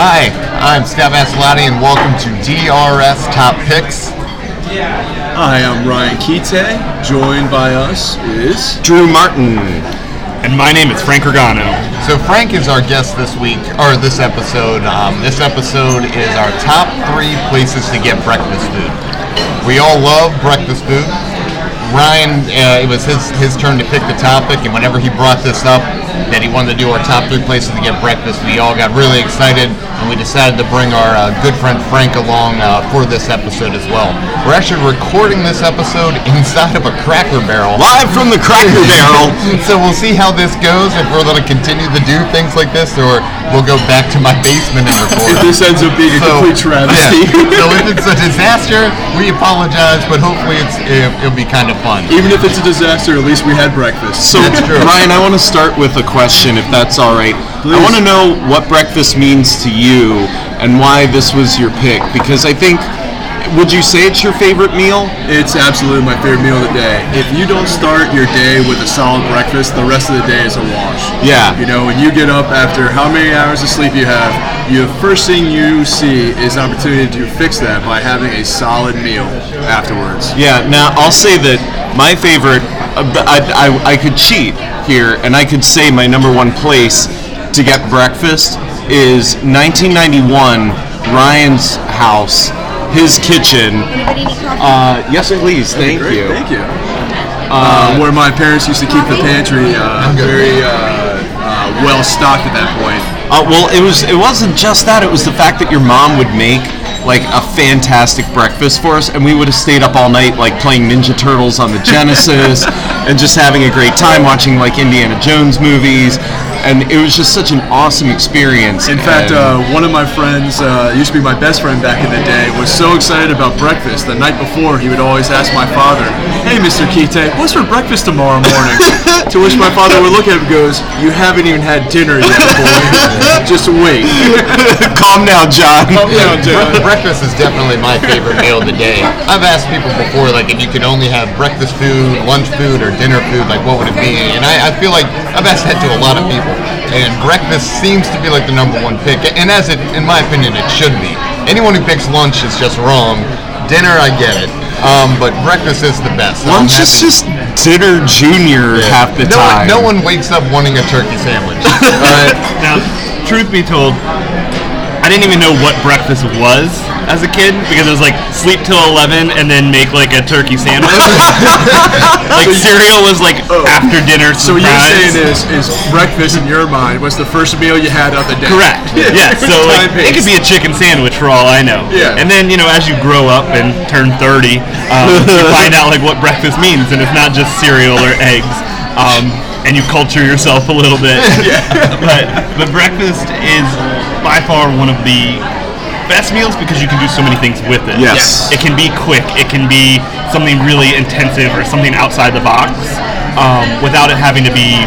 Hi, I'm Steph Aslati, and welcome to DRS Top Picks. Hi, I'm Ryan Kite. Joined by us is Drew Martin. And my name is Frank Regano. So Frank is our guest this week, or this episode. Um, this episode is our top three places to get breakfast food. We all love breakfast food. Ryan, uh, it was his his turn to pick the topic, and whenever he brought this up, that he wanted to do our top three places to get breakfast, we all got really excited, and we decided to bring our uh, good friend Frank along uh, for this episode as well. We're actually recording this episode inside of a Cracker Barrel, Live from the Cracker Barrel. so we'll see how this goes. If we're going to continue to do things like this, or we'll go back to my basement and record. if this ends up being a So, complete travesty. yeah. so if it's a disaster, we apologize, but hopefully it's it, it'll be kind of fun. Even if it's a disaster, at least we had breakfast. So. Ryan, I want to start with a question, if that's all right. I want to know what breakfast means to you and why this was your pick. Because I think, would you say it's your favorite meal? It's absolutely my favorite meal of the day. If you don't start your day with a solid breakfast, the rest of the day is a wash. Yeah. You know, when you get up after how many hours of sleep you have, you first thing you see is an opportunity to fix that by having a solid meal afterwards. Yeah, now I'll say that my favorite, I, I, I could cheat here and I could say my number one place to get breakfast is 1991, Ryan's house, his kitchen. Anybody need coffee? Uh, yes, please, thank Great, you. Thank you. Uh, where my parents used to keep the pantry uh, very uh, uh, well stocked at that point. Uh, well, it was. It wasn't just that. It was the fact that your mom would make like a fantastic breakfast for us, and we would have stayed up all night, like playing Ninja Turtles on the Genesis, and just having a great time watching like Indiana Jones movies. And it was just such an awesome experience. In fact, uh, one of my friends, uh, used to be my best friend back in the day, was so excited about breakfast. The night before, he would always ask my father, "Hey, Mr. Kite, what's for breakfast tomorrow morning?" to which my father would look at him and goes, "You haven't even had dinner yet, boy. Just wait." calm down, John. Bre- breakfast is definitely my favorite meal of the day. I've asked people before, like, if you could only have breakfast food, lunch food, or dinner food, like, what would it be? And I, I feel like I've asked that to a lot of people, and breakfast seems to be like the number one pick. And as it, in my opinion, it should be. Anyone who picks lunch is just wrong. Dinner, I get it, um, but breakfast is the best. So I'm Lunch is just dinner junior half the no time. One, no one wakes up wanting a turkey sandwich. Alright? Now, truth be told, I didn't even know what breakfast was as a kid because it was like sleep till 11 and then make like a turkey sandwich. like cereal was like after dinner So what you're saying is, is breakfast in your mind was the first meal you had of the day. Correct. Yeah. So like, it could be a chicken sandwich for all I know. Yeah. And then you know, as you grow up and turn 30, um, you find out like what breakfast means, and it's not just cereal or eggs. Um, and you culture yourself a little bit. yeah. but but breakfast is by far one of the best meals because you can do so many things with it. Yes. It can be quick. It can be something really intensive or something outside the box um, without it having to be.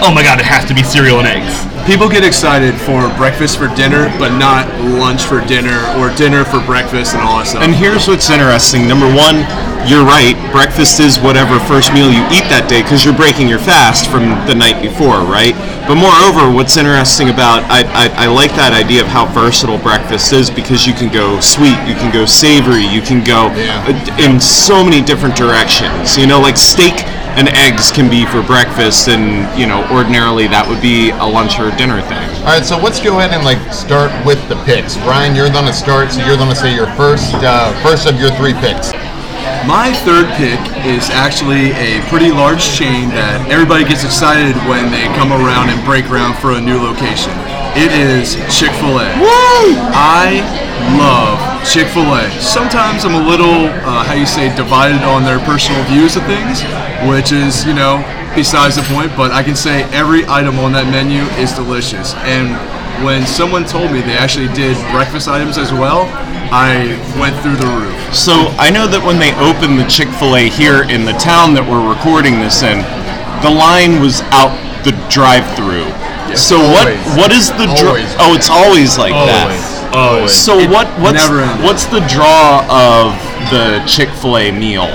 Oh my God! It has to be cereal and eggs. People get excited for breakfast for dinner, but not lunch for dinner or dinner for breakfast and all that stuff. And here's what's interesting. Number one, you're right. Breakfast is whatever first meal you eat that day because you're breaking your fast from the night before, right? But moreover, what's interesting about I, I, I like that idea of how versatile breakfast is because you can go sweet, you can go savory, you can go Yeah. uh, in so many different directions. You know, like steak and eggs can be for breakfast, and you know, ordinarily that would be a lunch or a dinner thing. All right, so let's go ahead and like start with the picks. Brian, you're gonna start, so you're gonna say your first, uh, first of your three picks. My third pick is actually a pretty large chain that everybody gets excited when they come around and break ground for a new location. It is Chick fil A. I love Chick fil A. Sometimes I'm a little, uh, how you say, divided on their personal views of things, which is, you know, besides the point, but I can say every item on that menu is delicious. And when someone told me they actually did breakfast items as well, I went through the roof. So I know that when they opened the Chick Fil A here in the town that we're recording this in, the line was out the drive-through. so always. what what is the draw? Oh, it's always like Always. that. Always. So what what's never what's the draw of the Chick Fil A meal?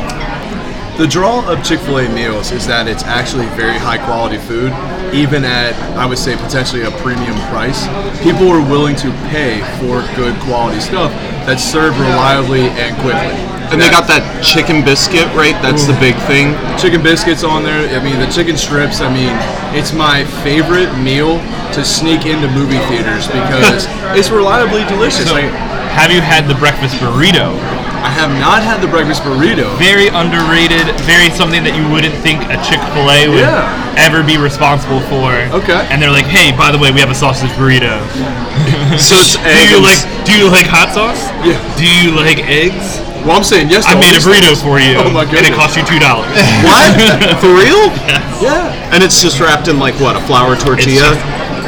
The draw of Chick fil A meals is that it's actually very high quality food, even at, I would say, potentially a premium price. People are willing to pay for good quality stuff that's served reliably and quickly. And they got that chicken biscuit, right? That's the big thing. chicken biscuits on there. I mean, the chicken strips. I mean, it's my favorite meal to sneak into movie theaters because it's reliably delicious. So, Like, have you had the breakfast burrito? I have not had the breakfast burrito. Very underrated. Very something that you wouldn't think a Chick Fil A would Yeah. ever be responsible for. Okay. And they're like, hey, by the way, we have a sausage burrito. So it's do you like? Do you like hot sauce? Yeah. Do you like eggs? Well, I'm saying yes. to I all made a burrito things. for you, Oh my goodness. and it cost you two dollars. What? For real? Yeah. And it's just wrapped in like what? A flour tortilla?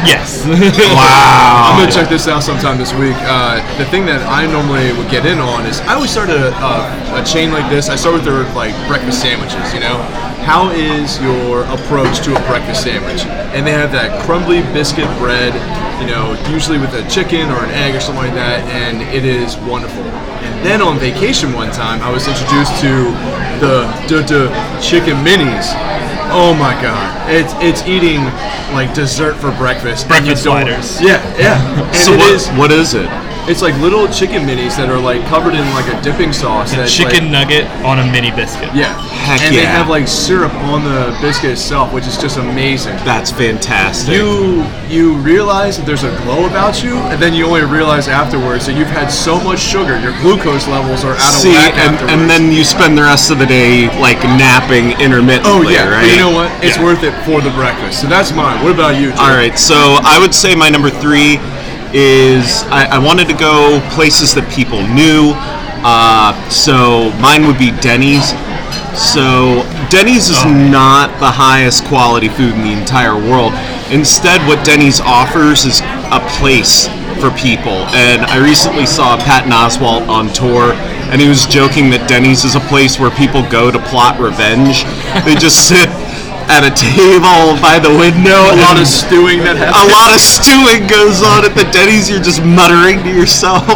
Yes. wow. I'm gonna check this out sometime this week. Uh, the thing that I normally would get in on is I always start a, a, a chain like this. I start with their like breakfast sandwiches. You know, how is your approach to a breakfast sandwich? And they have that crumbly biscuit bread. You know, usually with a chicken or an egg or something like that, and it is wonderful. And then on vacation one time, I was introduced to the the, the chicken minis. Oh my god, it's it's eating like dessert for breakfast. and you Breakfast don't- sliders. Yeah, yeah. And So it what, is- what is it? It's like little chicken minis that are like covered in like a dipping sauce. A chicken Like, nugget on a mini biscuit. yeah. Heck and they have like syrup on the biscuit itself, which is just amazing. That's fantastic. You you realize that there's a glow about you, and then you only realize afterwards that you've had so much sugar, your glucose levels are out of See, whack and, afterwards. and then you spend the rest of the day like napping intermittently, oh yeah, right? but you know what? It's Yeah. worth it for the breakfast. So that's mine. What about you? Jim? All right, so I would say my number three is I, I wanted to go places that people knew. Uh, so mine would be Denny's. So Denny's is not the highest quality food in the entire world. Instead, what Denny's offers is a place for people. And I recently saw Patton Oswalt on tour, and he was joking that Denny's is a place where people go to plot revenge. They just sit at a table by the window. A lot of stewing that a lot of stewing goes on at the Denny's. You're just muttering to yourself,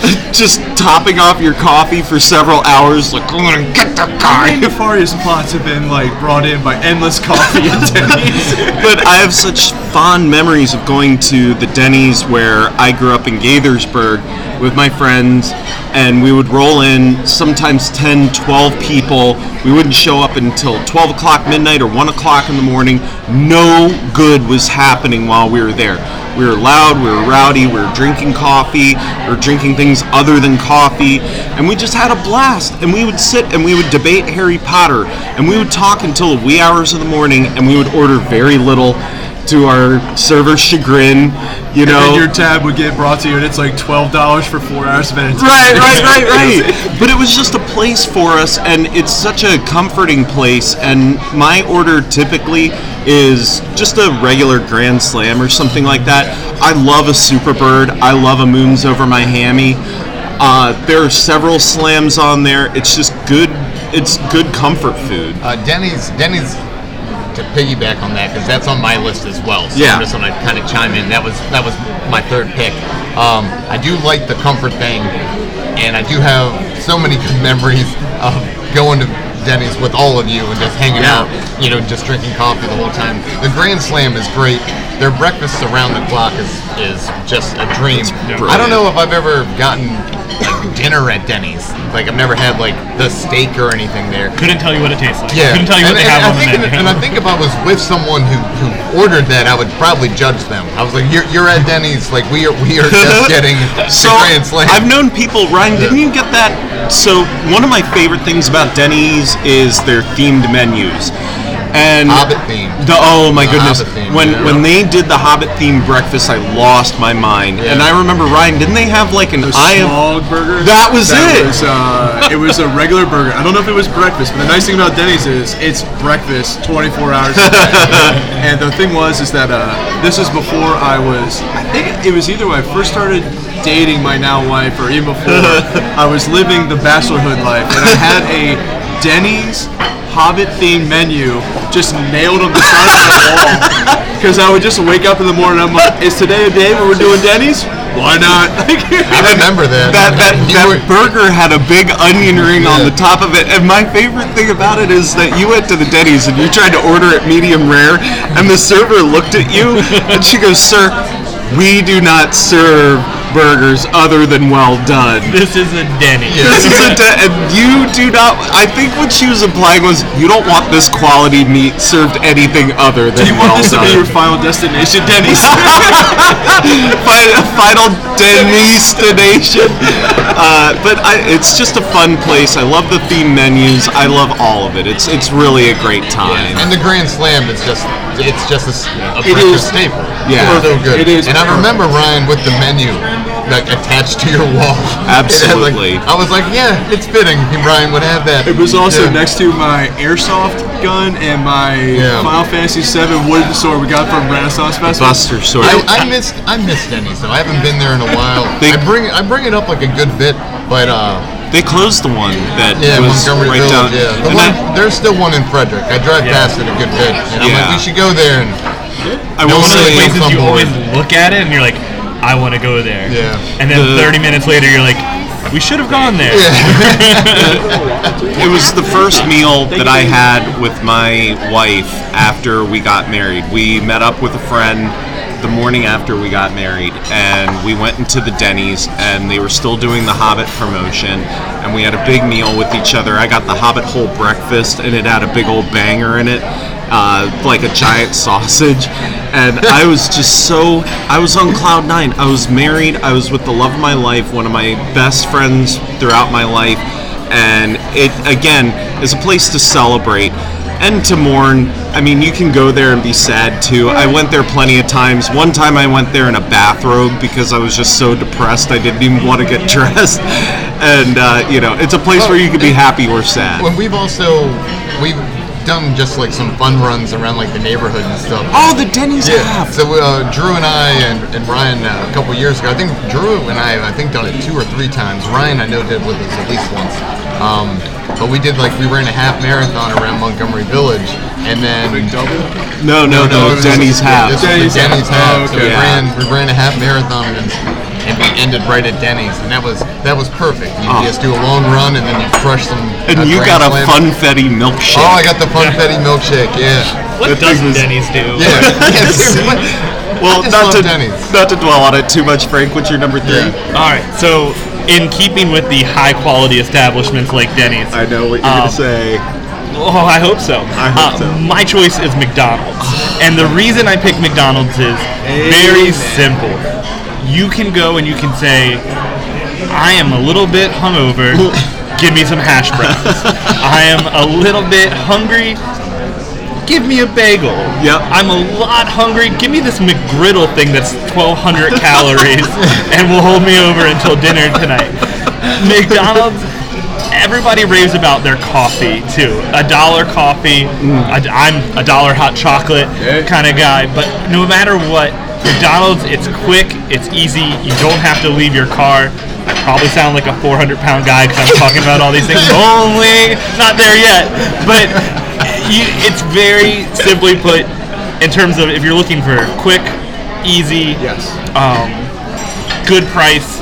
just topping off your coffee for several hours. Like, I'm gonna get the guy. nefarious plots have been like brought in by endless coffee and Denny's. but I have such fond memories of going to the Denny's where I grew up in Gaithersburg with my friends, and we would roll in sometimes 10, 12 people. We wouldn't show up until 12 o'clock midnight or 1 o'clock in the morning. No good was happening while we were there. We were loud, we were rowdy, we were drinking coffee, we were drinking things other than coffee, and we just had a blast. And we would sit and we would debate Harry Potter, and we would talk until the wee hours of the morning, and we would order very little to our server's chagrin, you And know. then your tab would get brought to you, and it's like twelve dollars for four hours of entertainment. Right, right, right, right. But it was just a place for us, and it's such a comforting place. And my order typically is just a regular Grand Slam or something like that. I love a Super Bird. I love a Moons Over My Hammy. Uh, there are several slams on there. It's just good. It's good comfort food. Uh, Denny's, Denny's, to piggyback on that, because that's on my list as well. So Yeah. I'm just gonna kind of chime in. That was that was my third pick. Um, I do like the comfort thing, and I do have so many good memories of going to Denny's with all of you and just hanging Yeah. out. You know, just drinking coffee the whole time. The Grand Slam is great. Their breakfasts around the clock is is just a dream. I don't know if I've ever gotten like dinner at Denny's. Like I've never had like the steak or anything there. Couldn't tell you what it tastes like. Yeah, Couldn't tell you and, what they and have I on the menu. and I think if I was with someone who, who ordered that, I would probably judge them. I was like, "You're, you're at Denny's. Like we are we are just getting So Grand Slam." I've known people. Ryan, didn't you get that? So one of my favorite things about Denny's is their themed menus. And Hobbit themed. The, oh my The goodness! Theme, when yeah. when they did the Hobbit theme breakfast, I lost my mind. And I remember Ryan, didn't they have like an The eye of small burger. That was it. Was, uh, it was a regular burger. I don't know if it was breakfast, but the nice thing about Denny's is it's breakfast 24 hours a day. and the thing was is that uh, this is before I was. I think it was either when I first started dating my now wife, or even before I was living the bachelorhood life, and I had a Denny's Hobbit themed menu just nailed on the side of the wall. Because I would just wake up in the morning, I'm like, is today a day where we're doing Denny's? Why not? I remember that. that that, that were- burger had a big onion ring on the top of it, and my favorite thing about it is that you went to the Denny's and you tried to order it medium rare, and the server looked at you and she goes, "Sir, we do not serve burgers other than well done." This is a Denny's. This is a de- and you do not. I think what she was implying was you don't want this quality meat served anything other than Do you well want this to be your final destination, Denny's? Fi- final destination. Uh, but I, it's just a fun place. I love the theme menus. I love all of it. It's it's really a great time. And the Grand Slam is just it's just a, s- a It breakfast is- staple. Yeah. It's so good. It is And I remember Ryan with the menu like attached to your wall. Absolutely. Like, I was like, yeah, it's fitting. Ryan would have that. It was also Yeah. next to my airsoft gun and my Yeah. Final Fantasy VII wooden sword we got from Renaissance Festival. Buster sword. I, I missed I missed Denny's so I haven't been there in a while. They- I bring I bring it up like a good bit, but uh, they closed the one that yeah, was Montgomery right Village. down. Yeah, the one, I- there's still one in Frederick. I drive Yeah. past it a good bit, and I'm like, we should go there. And I No will one One of really those say places you always look at it and you're like, I want to go there. Yeah. And then The- 30 minutes later, you're like, we should have gone there. it was the first meal that I had with my wife after we got married. We met up with a friend the morning after we got married, and we went into the Denny's, and they were still doing the Hobbit promotion, and we had a big meal with each other. I got the Hobbit Hole Breakfast, and it had a big old banger in it. Uh, like a giant sausage, and I was just so I was on cloud nine. I was married. I was with the love of my life, one of my best friends throughout my life, and it again is a place to celebrate and to mourn. I mean, you can go there and be sad too. I went there plenty of times. One time I went there in a bathrobe because I was just so depressed I didn't even want to get dressed. And uh, you know, it's a place where you can be happy or sad. Well, we've also we've done just like some fun runs around like the neighborhood and stuff. Oh, the Denny's Yeah. have. So uh, Drew and I and, and Ryan uh, a couple years ago, I think Drew and I, I think done it two or three times. Ryan, I know, did with us at least once. Um, but we did like we ran a half marathon around Montgomery Village, and then No, no, no. it was- Denny's yeah, have. This was Denny's the Denny's have. have. Oh, So okay. we Yeah. ran we ran a half marathon and, and we ended right at Denny's, and that was that was perfect. You Oh. just do a long run and then you crush some. And uh, you Grand got a Slam. funfetti milkshake. Oh, I got the funfetti milkshake. Yeah. What That doesn't Denny's do? Yeah. yeah well, not to Denny's. not to dwell on it too much, Frank. What's your number three? Yeah. All right. So, in keeping with the high quality establishments like Denny's, I know what you're Um, gonna say. Oh, I hope so. I hope Uh, so. My choice is McDonald's. And the reason I pick McDonald's is very simple. You can go and you can say, I am a little bit hungover. Give me some hash browns. I am a little bit hungry. Give me a bagel. Yep. I'm a lot hungry. Give me this McGriddle thing that's 1,200 calories and will hold me over until dinner tonight. McDonald's everybody raves about their coffee too. A dollar coffee. Mm. I, am a dollar hot chocolate kind of guy. But no matter what, McDonald's, it's quick, it's easy. You don't have to leave your car. I probably sound like a 400 pound guy because I'm talking about all these things. Only not there yet, but you, it's very simply put in terms of if you're looking for quick, easy, Yes. um, good price,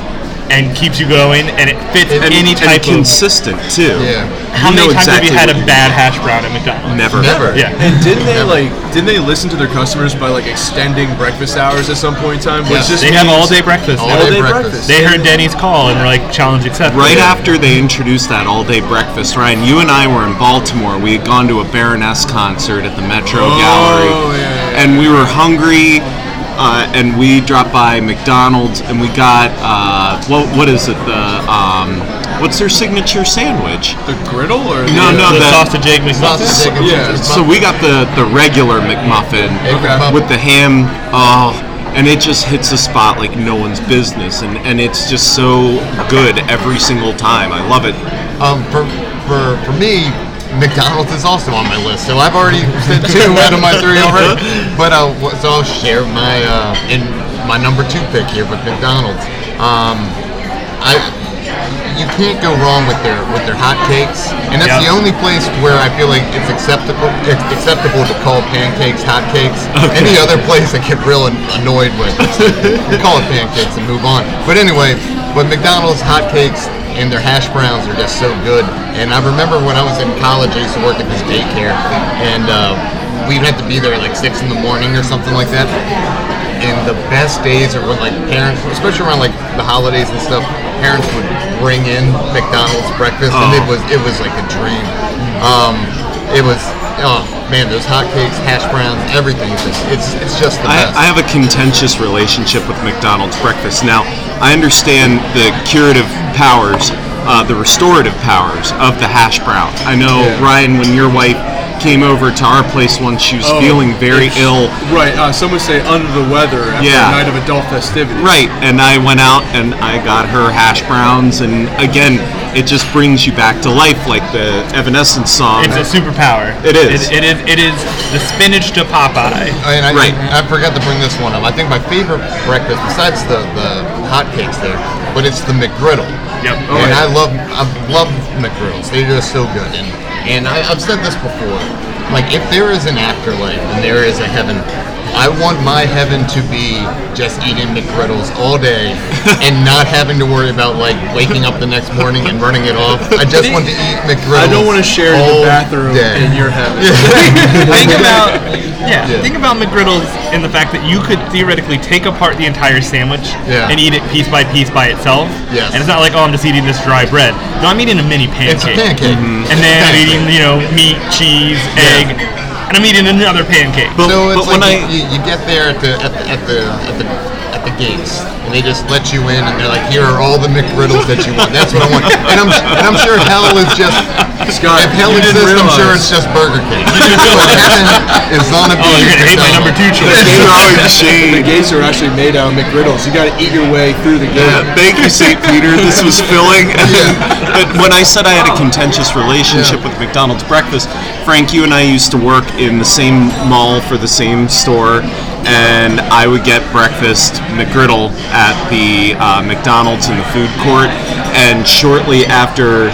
and keeps you going, and it fits And, any and type of. consistent too. Yeah. How You many know times have you had a bad hash brown at McDonald's? Never. Never. Yeah. And didn't they like? Didn't they listen to their customers by like extending breakfast hours at some point in time? Which Yes. just They have all day breakfast. All now. day day breakfast. breakfast. They heard Denny's call and were like, challenge accepted. Right after they introduced that all-day breakfast, Ryan, you and I were in Baltimore. We had gone to a Baroness concert at the Metro Oh, Gallery, yeah, yeah, and we were hungry. Uh, and we dropped by McDonald's and we got uh, what what is it the um, what's their signature sandwich? the griddle or No, the, no, the the- sausage egg McMuffin. Sausage, egg, Yeah. So we got the the regular McMuffin Egg McMuffin. with the ham. Oh, and it just hits the spot like no one's business, and and it's just so good every single time. I love it. Um, for for for me, McDonald's is also on my list. So I've already said two out of my three already. But uh, so I'll share my uh, in my number two pick here with McDonald's. Um, I you can't go wrong with their with their hot cakes, and that's Yeah. the only place where I feel like it's acceptable it's acceptable to call pancakes hot cakes. Any other place I get real annoyed with. we call it pancakes and move on. But anyway, but McDonald's hot cakes and their hash browns are just so good. And I remember when I was in college, I used to work at this daycare, and uh, we'd have to be there at like six in the morning or something like that. And the best days are when like parents, especially around like the holidays and stuff, parents would bring in McDonald's breakfast, and it was it was like a dream. Um, it was oh man, those hot cakes, hash browns, everything. It's just it's, it's just the best. I, I have a contentious relationship with McDonald's breakfast. Now, I understand the curative powers, uh, the restorative powers of the hash brown. I know, Yeah. Ryan, when your wife came over to our place once, she was Oh, feeling very ill. Right. Uh, some would say under the weather after Yeah. a night of adult festivities. Right, and I went out and I got her hash browns, and again, it just brings you back to life, like the Evanescence song. It's a superpower. It is. It, it is. It is the spinach to Popeye. And I, Right. I, forgot to bring this one up. I think my favorite breakfast, besides the the hot cakes there, but it's the McGriddle. Yep. Oh, and yeah. I love I love McGriddles. They're just so good. And and I, I've said this before. Like if there is an afterlife and there is a heaven, I want my heaven to be just eating McGriddles all day and not having to worry about like waking up the next morning and running it off. I just want to eat McGriddles. I don't want to share all the bathroom day. in your heaven. think about yeah, Yeah. Think about McGriddles in the fact that you could theoretically take apart the entire sandwich Yeah. and eat it piece by piece by itself. Yes. And it's not like oh I'm just eating this dry bread. No, I'm eating a mini pancake. It's a pancake. pancake. And then I'm eating you know meat, cheese, egg, and I'm eating another pancake. But- so it's but when like I- you, you get there at the at the at the at the, at the gates, and they just let you in, and they're like, "Here are all the McGriddles that you want." That's what I want. And I'm and I'm sure hell is just Scott, if hell you didn't exists, I'm sure it's just Burger King. but heaven is on a oh, you're gonna hate my number two choice. The gates are actually made out of McGriddles. You got to eat your way through the gate. Yeah, thank you, St. Peter. This was filling. And then, but when I said I had a contentious relationship with McDonald's breakfast, Frank, you and I used to work in the same mall for the same store, and I would get breakfast McGriddle at the uh, McDonald's in the food court, and shortly after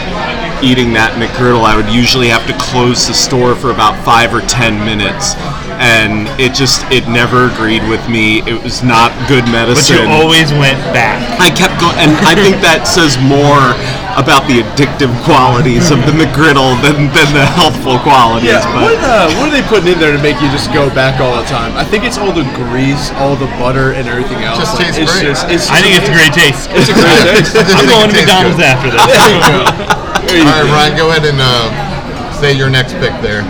eating that McGriddle, I would usually have to close the store for about five or ten minutes. And it just, it never agreed with me. It was not good medicine. But you always went back. I kept going, and I think that says more about the addictive qualities of the McGriddle than, than the healthful qualities. Yeah, what, uh, what are they putting in there to make you just go back all the time? I think it's all the grease, all the butter, and everything else. Just Like, tastes it's great. Just, it's I think it's a great taste. It's a great taste. I just I'm going to McDonald's good. after this. There you All right, go. Ryan, go ahead and uh, say your next pick there.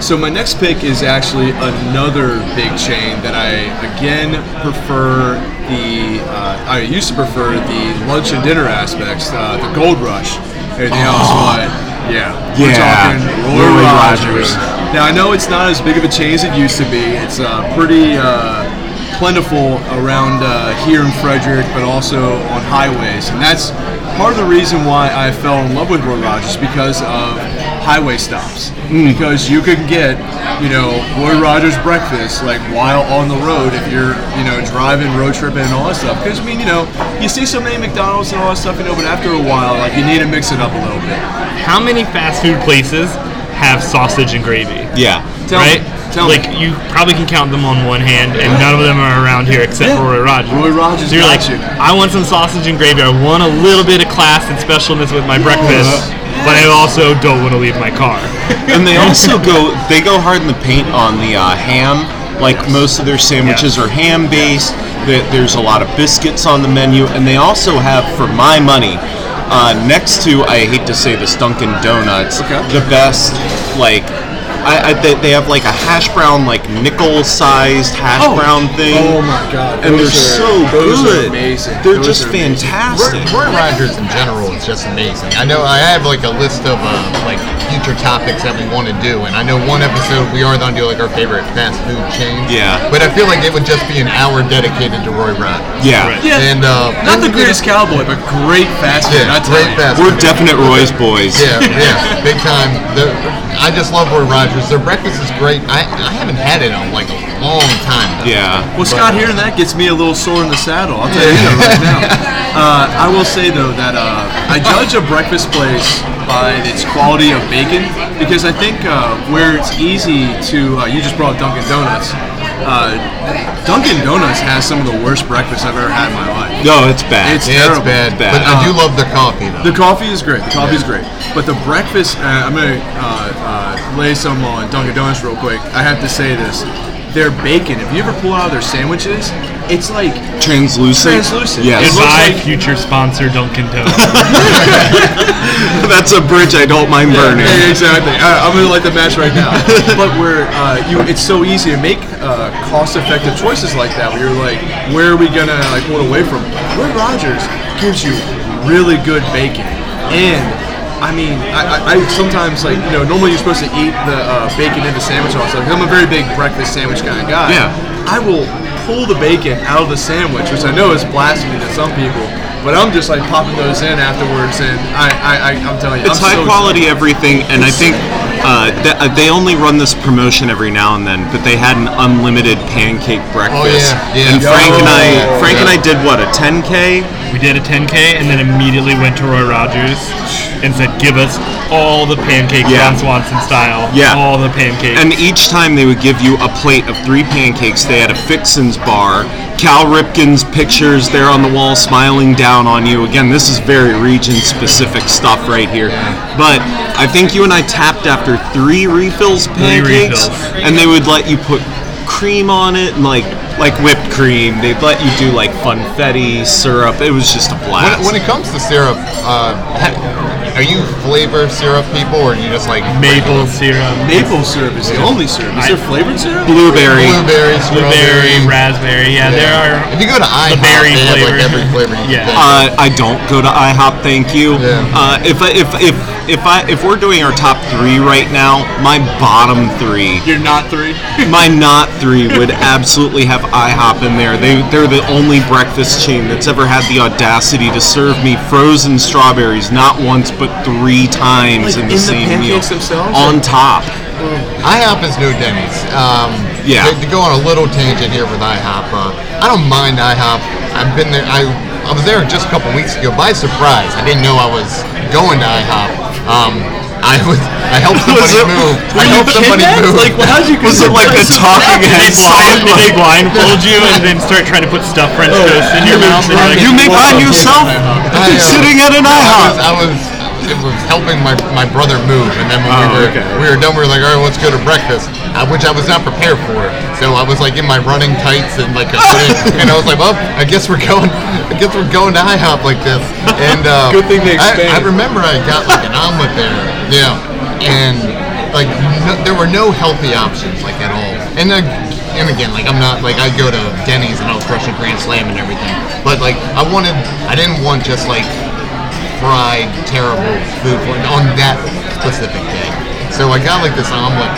So my next pick is actually another big chain that I again prefer the. Uh, I used to prefer the lunch and dinner aspects, uh, the Gold Rush. Everything else, but yeah, we're Yeah, talking Roy, Roy Rogers. Rogers. Now I know it's not as big of a chain as it used to be. It's uh, pretty uh, plentiful around uh, here in Frederick, but also on highways, and that's part of the reason why I fell in love with Roy Rogers because of highway stops. Because you can get, you know, Roy Rogers breakfast like while on the road if you're, you know, driving, road tripping, and all that stuff. Because I mean, you know, you see so many McDonald's and all that stuff, you know, but after a while, like you need to mix it up a little bit. How many fast food places have sausage and gravy? yeah, Tell right? me. Tell me. like you probably can count them on one hand, and none of them are around here except Yeah. for Roy Rogers. Roy Rogers So you're got like, you. I want some sausage and gravy. I want a little bit of class and specialness with my breakfast, uh, but I also don't want to leave my car. and they also go they go hard in the paint on the uh, ham. Like most of their sandwiches are ham based. There's a lot of biscuits on the menu, and they also have, for my money, uh, next to I hate to say this, Dunkin' Donuts, Okay. the best like. I, I, they, they have like a hash brown, like nickel sized hash brown thing. Oh my God, And they're are- so those are good. amazing. They're Those just are amazing. fantastic. Roy, Roy Rogers in general is just amazing. I know I have like a list of uh, like future topics that we want to do, and I know one episode we are going to do like our favorite fast food chains. Yeah. But I feel like it would just be an hour dedicated to Roy Rogers. Yeah. Right. Yeah. And uh, Not the and- greatest cowboy, but great fast food. Yeah, I tell great you. fast We're food. definite Roy's boys. Yeah, yeah, big time. The, I just love Roy Rogers. Their breakfast is great. I, I haven't had it in like a long time. Though. Yeah. Well, Scott, hearing that gets me a little sore in the saddle. I'll tell you that right now. Uh, I will say though that uh, I judge a breakfast place by its quality of bacon because I think uh, where it's easy to. Uh, you just brought Dunkin' Donuts. Uh, Dunkin' Donuts has some of the worst breakfast I've ever had in my life. No, it's bad. It's Yeah, it's terrible. bad, Bad. But I do love their coffee though. The coffee is great. The coffee is great. But the breakfast, uh, I'm gonna uh, uh, lay some on Dunkin' Donuts real quick. I have to say this: their bacon. If you ever pull out of their sandwiches, it's like translucent. Translucent. Yes. It looks Goodbye, like- future sponsor Dunkin' Donuts. That's a bridge I don't mind burning. Yeah, exactly. I, I'm gonna light the match right now. but where uh, you, it's so easy to make uh, cost-effective choices like that. Where you're like, where are we gonna like pull away from? Roy Rogers gives you really good bacon, and I mean, I, I, I sometimes like you know normally you're supposed to eat the uh, bacon in the sandwich also. 'cause I'm a very big breakfast sandwich kind of guy. Yeah. I will pull the bacon out of the sandwich, which I know is blasphemy to some people. But I'm just like popping those in afterwards, and I, I, I I'm telling you, It's I'm high so quality everything, and I think uh, th- uh, they only run this promotion every now and then. But they had an unlimited pancake breakfast, oh, yeah, yeah. and Frank and I, Frank and. I did what a 10k. We did a 10K and then immediately went to Roy Rogers and said, "Give us all the pancakes Yeah. Ron Swanson style. Yeah. all the pancakes." And each time they would give you a plate of three pancakes. They had a Fixins bar, Cal Ripken's pictures there on the wall, smiling down on you. Again, this is very region-specific stuff right here. But I think you and I tapped after three refills pancakes, refills. and they would let you put cream on it and like like whipped cream. They'd let you do like funfetti syrup. It was just a blast. when it comes to syrup, uh, are you flavor syrup people, or are you just like maple syrup, Maple syrup is the only syrup. Is there flavored syrup? Blueberry. blueberry, blueberry, raspberry. Yeah, there are. If you go to IHOP, berry they have like every flavor you Yeah. can. Uh, I don't go to IHOP, thank you. Yeah. Uh, if I, if if if I if we're doing our top three right now, my bottom three, You're not three. my not three would absolutely have IHOP in there. They they're the only breakfast chain that's ever had the audacity to serve me frozen strawberries not once but three times Like in the in the same meal themselves? on top. IHOP is no Denny's. Um, Yeah. To, to go on a little tangent here with IHOP, uh, I don't mind IHOP. I've been there. I I was there just a couple weeks ago by surprise. I didn't know I was going to IHOP. Um, I was. I helped somebody it- move. were I you helped somebody kidnapped? move. Like, well, how'd you Was it like the talking head they, heads? blind, did they blindfold you and then start trying to put stuff French toast in your mouth? You're like, You make Well, yourself I, uh, sitting at an I was, IHOP. I was, it was helping my, my brother move, and then when Oh, we were okay. we were done, we were like, all right, let's go to breakfast, uh, which I was not prepared for. So I was like in my running tights and like a hoodie, and I was like, well, I guess we're going, I guess we're going to IHOP like this. And uh, Good thing they I, I remember I got like an omelet there, yeah, and like no, there were no healthy options like at all. And uh, and again, like I'm not like I go to Denny's and I'll crush a Grand Slam and everything, but like I wanted, I didn't want just like fried, terrible food for, on that specific day. So I got like this omelet,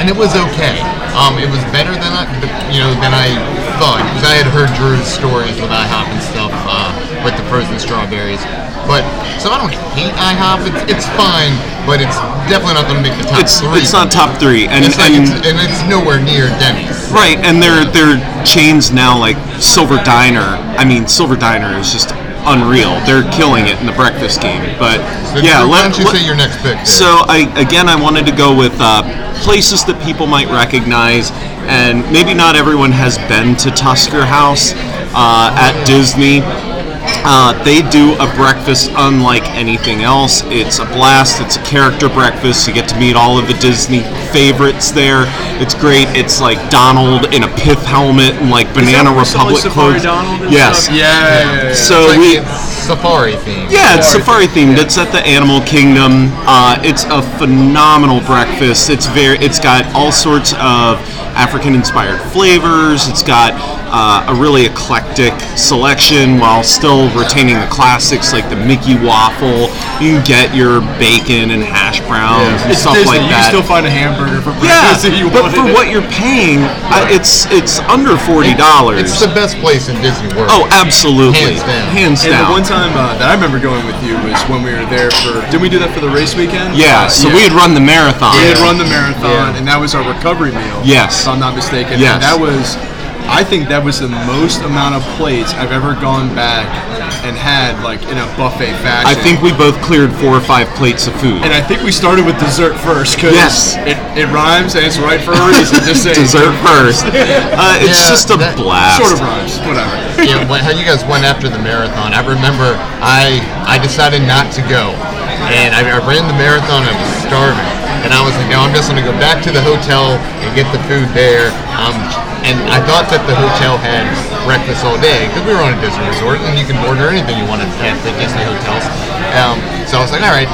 and it was okay. Um, it was better than I, you know, than I thought because I had heard Drew's stories with IHOP and stuff uh, with the frozen strawberries. But so I don't hate IHOP. It's, it's fine, but it's definitely not going to make the top It's three. it's not top three, and It's like and it's, and it's nowhere near Denny's. Right, and they're they're chains now like Silver Diner. I mean, Silver Diner is just unreal. They're killing it in the breakfast game. But So yeah, why let- don't you let- say your next pick? there? So I again I wanted to go with uh, places that people might recognize, and maybe not everyone has been to Tusker House uh, at Disney. Uh, they do a breakfast unlike anything else. It's a blast. It's a character breakfast. You get to meet all of the Disney favorites there. It's great. It's like Donald in a pith helmet and like Banana Is that Republic clothes. Donald yes. Yeah, yeah, yeah. So like we safari themed. yeah, it's safari themed. It's at the Animal Kingdom. Uh, it's a phenomenal breakfast. It's very. It's got all sorts of African-inspired flavors. It's got uh, a really eclectic selection while still retaining the classics like the Mickey waffle. You can get your bacon and hash browns and It's stuff Disney. like you that. can still find a hamburger for yeah, if you but for it. what you're paying, uh, it's it's under forty dollars. It's the best place in Disney World. Oh, absolutely, Hands down. Hands And down. The one time uh, that I remember going with you was when we were there for. Did we do that for the race weekend? yeah, Uh, so we had run the marathon. We had run the marathon, Yeah. and that was our recovery meal. Yes. if I'm not mistaken. Yes. And that was, I think that was the most amount of plates I've ever gone back and had like in a buffet fashion. I think we both cleared four or five plates of food. And I think we started with dessert first because Yes. it, it rhymes and it's right for a reason. Just saying. Dessert first. Uh, it's Yeah, just a blast. Sort of rhymes. Whatever. Yeah, when, how you guys went after the marathon. I remember I I decided not to go, and I, I ran the marathon. I was starving, and I was like, no, I'm just gonna go back to the hotel and get the food there. Um, and I thought that the hotel had breakfast all day because we were on a Disney resort, and you can order anything you want at the Disney hotels. Um, so I was like, all right,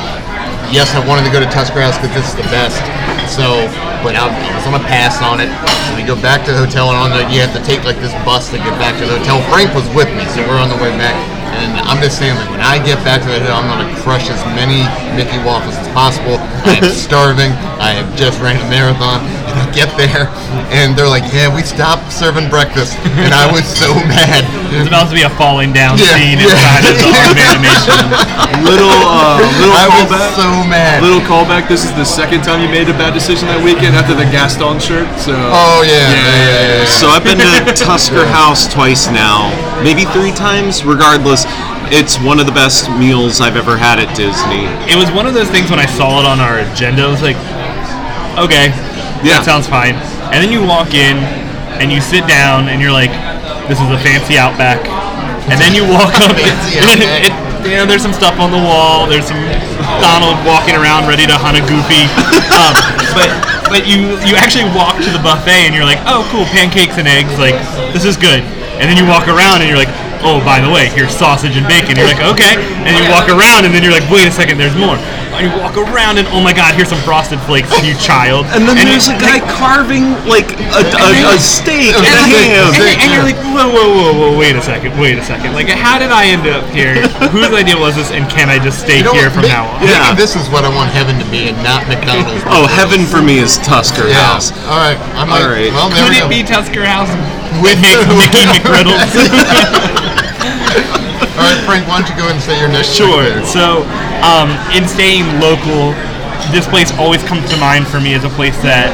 yes, I wanted to go to House because this is the best. So, but I was on a pass on it. So we go back to the hotel, and on the you have to take like this bus to get back to the hotel. Frank was with me, so we're on the way back. And I'm just saying, like, when I get back to the hill, I'm gonna crush as many Mickey waffles as possible. I am starving. I have just ran a marathon, and I get there, and they're like, "Yeah, we stopped serving breakfast," and I was so mad. There's about to be a falling down Yeah, scene yeah. inside of the Art of Animation. Little uh, little I was callback. so mad. Little callback. This is the second time you made a bad decision that weekend after the Gaston shirt. So. Oh yeah, yeah, yeah, yeah. yeah. So I've been to Tusker House twice now, maybe three times. Regardless, it's one of the best meals I've ever had at Disney. It was one of those things when I saw it on our agenda. I was like, okay, Yeah. that sounds fine. And then you walk in and you sit down and you're like, this is a fancy Outback. And then you walk up, it, you know, there's some stuff on the wall. There's some Donald walking around ready to hunt a Goofy. Um, but but you you actually walk to the buffet and you're like, oh cool, pancakes and eggs. Like this is good. And then you walk around and you're like, oh by the way, here's sausage and bacon. You're like, okay. And you walk around and then you're like, wait a second, there's more. And you walk around and oh my god, here's some frosted flakes, you child. And then you- there's a guy carving like a, a, a steak and a and, ham. and- and you're like, whoa, whoa, whoa, whoa, wait a second, wait a second. Like, how did I end up here? Whose idea was this, and can I just stay You know here what? from May- now on? Maybe Yeah. this is what I want heaven to be, and not McDonald's. Oh, heaven for me is Tusker Yeah. House. All right. I'm like, All right. Well, Could it go. be Tusker House With Mick, the- Mickey McGriddles? All right, Frank. Why don't you go ahead and say your next? Sure. pick there? So, um, in staying local, this place always comes to mind for me as a place that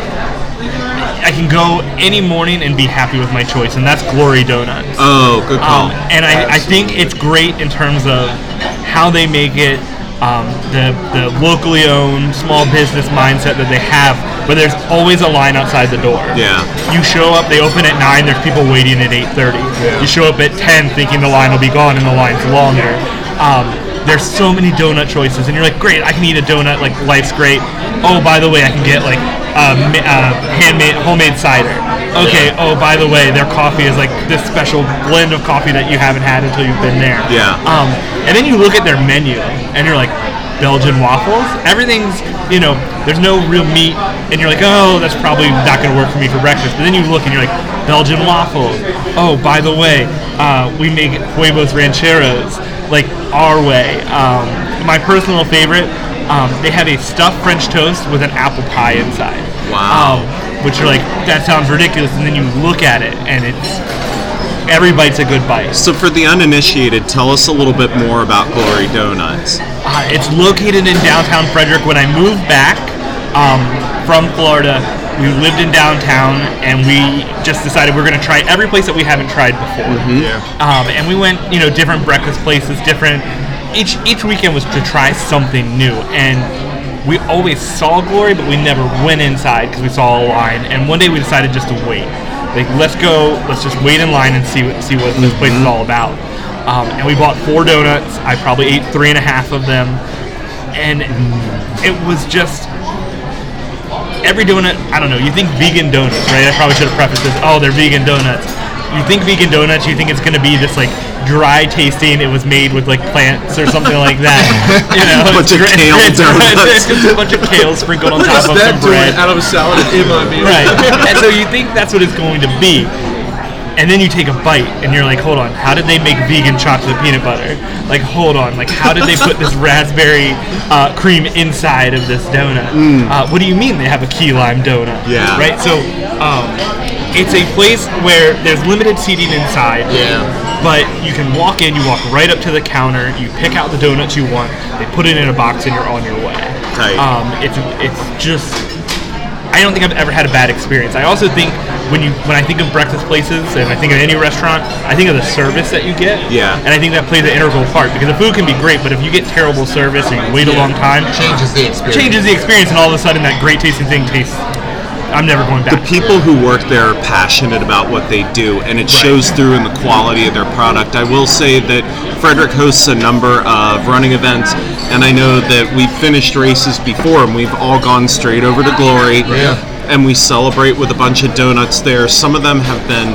I can go any morning and be happy with my choice, and that's Glory Doughnuts. Oh, good call. Um, and I, I think it's great in terms of how they make it, um, the the locally owned small business mindset that they have, but there's always a line outside the door. Yeah. You show up, they open at nine. There's people waiting at eight thirty. You show up at ten, thinking the line will be gone, and the line's longer. Um, there's so many donut choices, and you're like, great, I can eat a donut. Like life's great. Oh, by the way, I can get like uh, ma- uh, handmade, homemade cider. Okay. Oh, by the way, their coffee is like this special blend of coffee that you haven't had until you've been there. Yeah. Um, and then you look at their menu, and you're like, Belgian waffles. Everything's, you know, there's no real meat, and you're like, oh, that's probably not going to work for me for breakfast. But then you look and you're like, Belgian waffles. Oh, by the way, uh, we make huevos rancheros, like our way. Um, my personal favorite, um, they have a stuffed French toast with an apple pie inside. Wow. Um, which you're like, that sounds ridiculous, and then you look at it, and it's every bite's a good bite. So for the uninitiated, tell us a little bit more about Glory Doughnuts. Uh, it's located in downtown Frederick. When I moved back um, from Florida, we lived in downtown, and we just decided we're going to try every place that we haven't tried before. Yeah. Um, and we went, you know, different breakfast places, different. Each each weekend was to try something new, and we always saw Glory, but we never went inside because we saw a line. And one day we decided just to wait. Like, let's go, let's just wait in line and see what see what this place is all about. Um, and we bought four donuts. I probably ate three and a half of them, and it was just every donut, I don't know, you think vegan donuts, right? I probably should have prefaced this. Oh, they're vegan donuts. You think vegan donuts, you think it's going to be this like dry tasting, it was made with like plants or something like that. You know, Bunch it's of dry- kale it's donuts. It's a bunch of kale sprinkled on top of some bread. out of a salad in my meal? Right. and so you think that's what it's going to be. and then you take a bite and you're like, hold on, how did they make vegan chocolate peanut butter? Like, hold on, like how did they put this raspberry uh, cream inside of this donut? Uh, what do you mean they have a key lime donut? Yeah. Right. So um, it's a place where there's limited seating inside. Yeah. But you can walk in, you walk right up to the counter, you pick out the donuts you want, they put it in a box, and you're on your way. Tight. Um, it's it's just I don't think I've ever had a bad experience. I also think when you when I think of breakfast places and I think of any restaurant, I think of the service that you get. Yeah. And I think that plays an integral part because the food can be great, but if you get terrible service and you wait a long time, Changes the experience. changes the experience, and all of a sudden that great tasting thing tastes. I'm never going back. the people who work there are passionate about what they do, and it shows through in the quality of their product. I will say that Frederick hosts a number of running events, and I know that we've finished races before, and we've all gone straight over to Glory, Yeah. and we celebrate with a bunch of donuts there. Some of them have been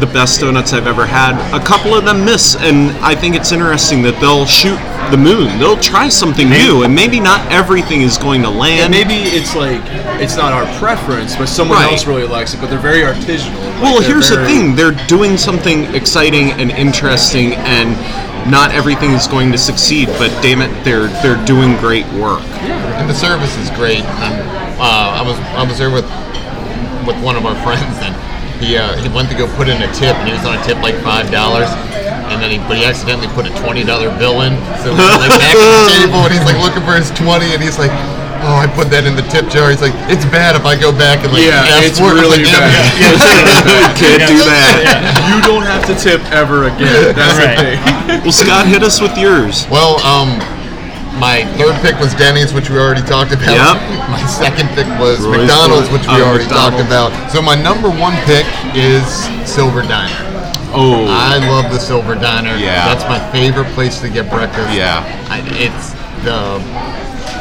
the best donuts I've ever had. A couple of them miss, and I think it's interesting that they'll shoot the moon. They'll try something new, and maybe not everything is going to land. And maybe it's like it's not our preference, but someone Right. else really likes it. But they're very artisanal. Like, Well, they're here's the thing: they're doing something exciting and interesting, and not everything is going to succeed. But damn it, they're they're doing great work. Yeah. and the service is great. And uh, I was I was there with with one of our friends, and he uh, he went to go put in a tip, and he was on a tip like five dollars. And then he, but he accidentally put a twenty dollar bill in. So he's like back at the table, and he's like looking for his twenty, and he's like, "Oh, I put that in the tip jar." He's like, "It's bad if I go back and like Yeah, ask it's for it." I was really like, bad. "Yeah, yeah, Can't do that. You don't have to tip ever again. That's Right. the thing. Well, Scott, hit us with yours. Well, um, my third pick was Denny's, which we already talked about. Yep. My second pick was Roy's McDonald's, Roy- which we oh, already talked about. So my number one pick is Silver Diner. Oh, I love the Silver Diner. Yeah. That's my favorite place to get breakfast. Yeah. I, it's the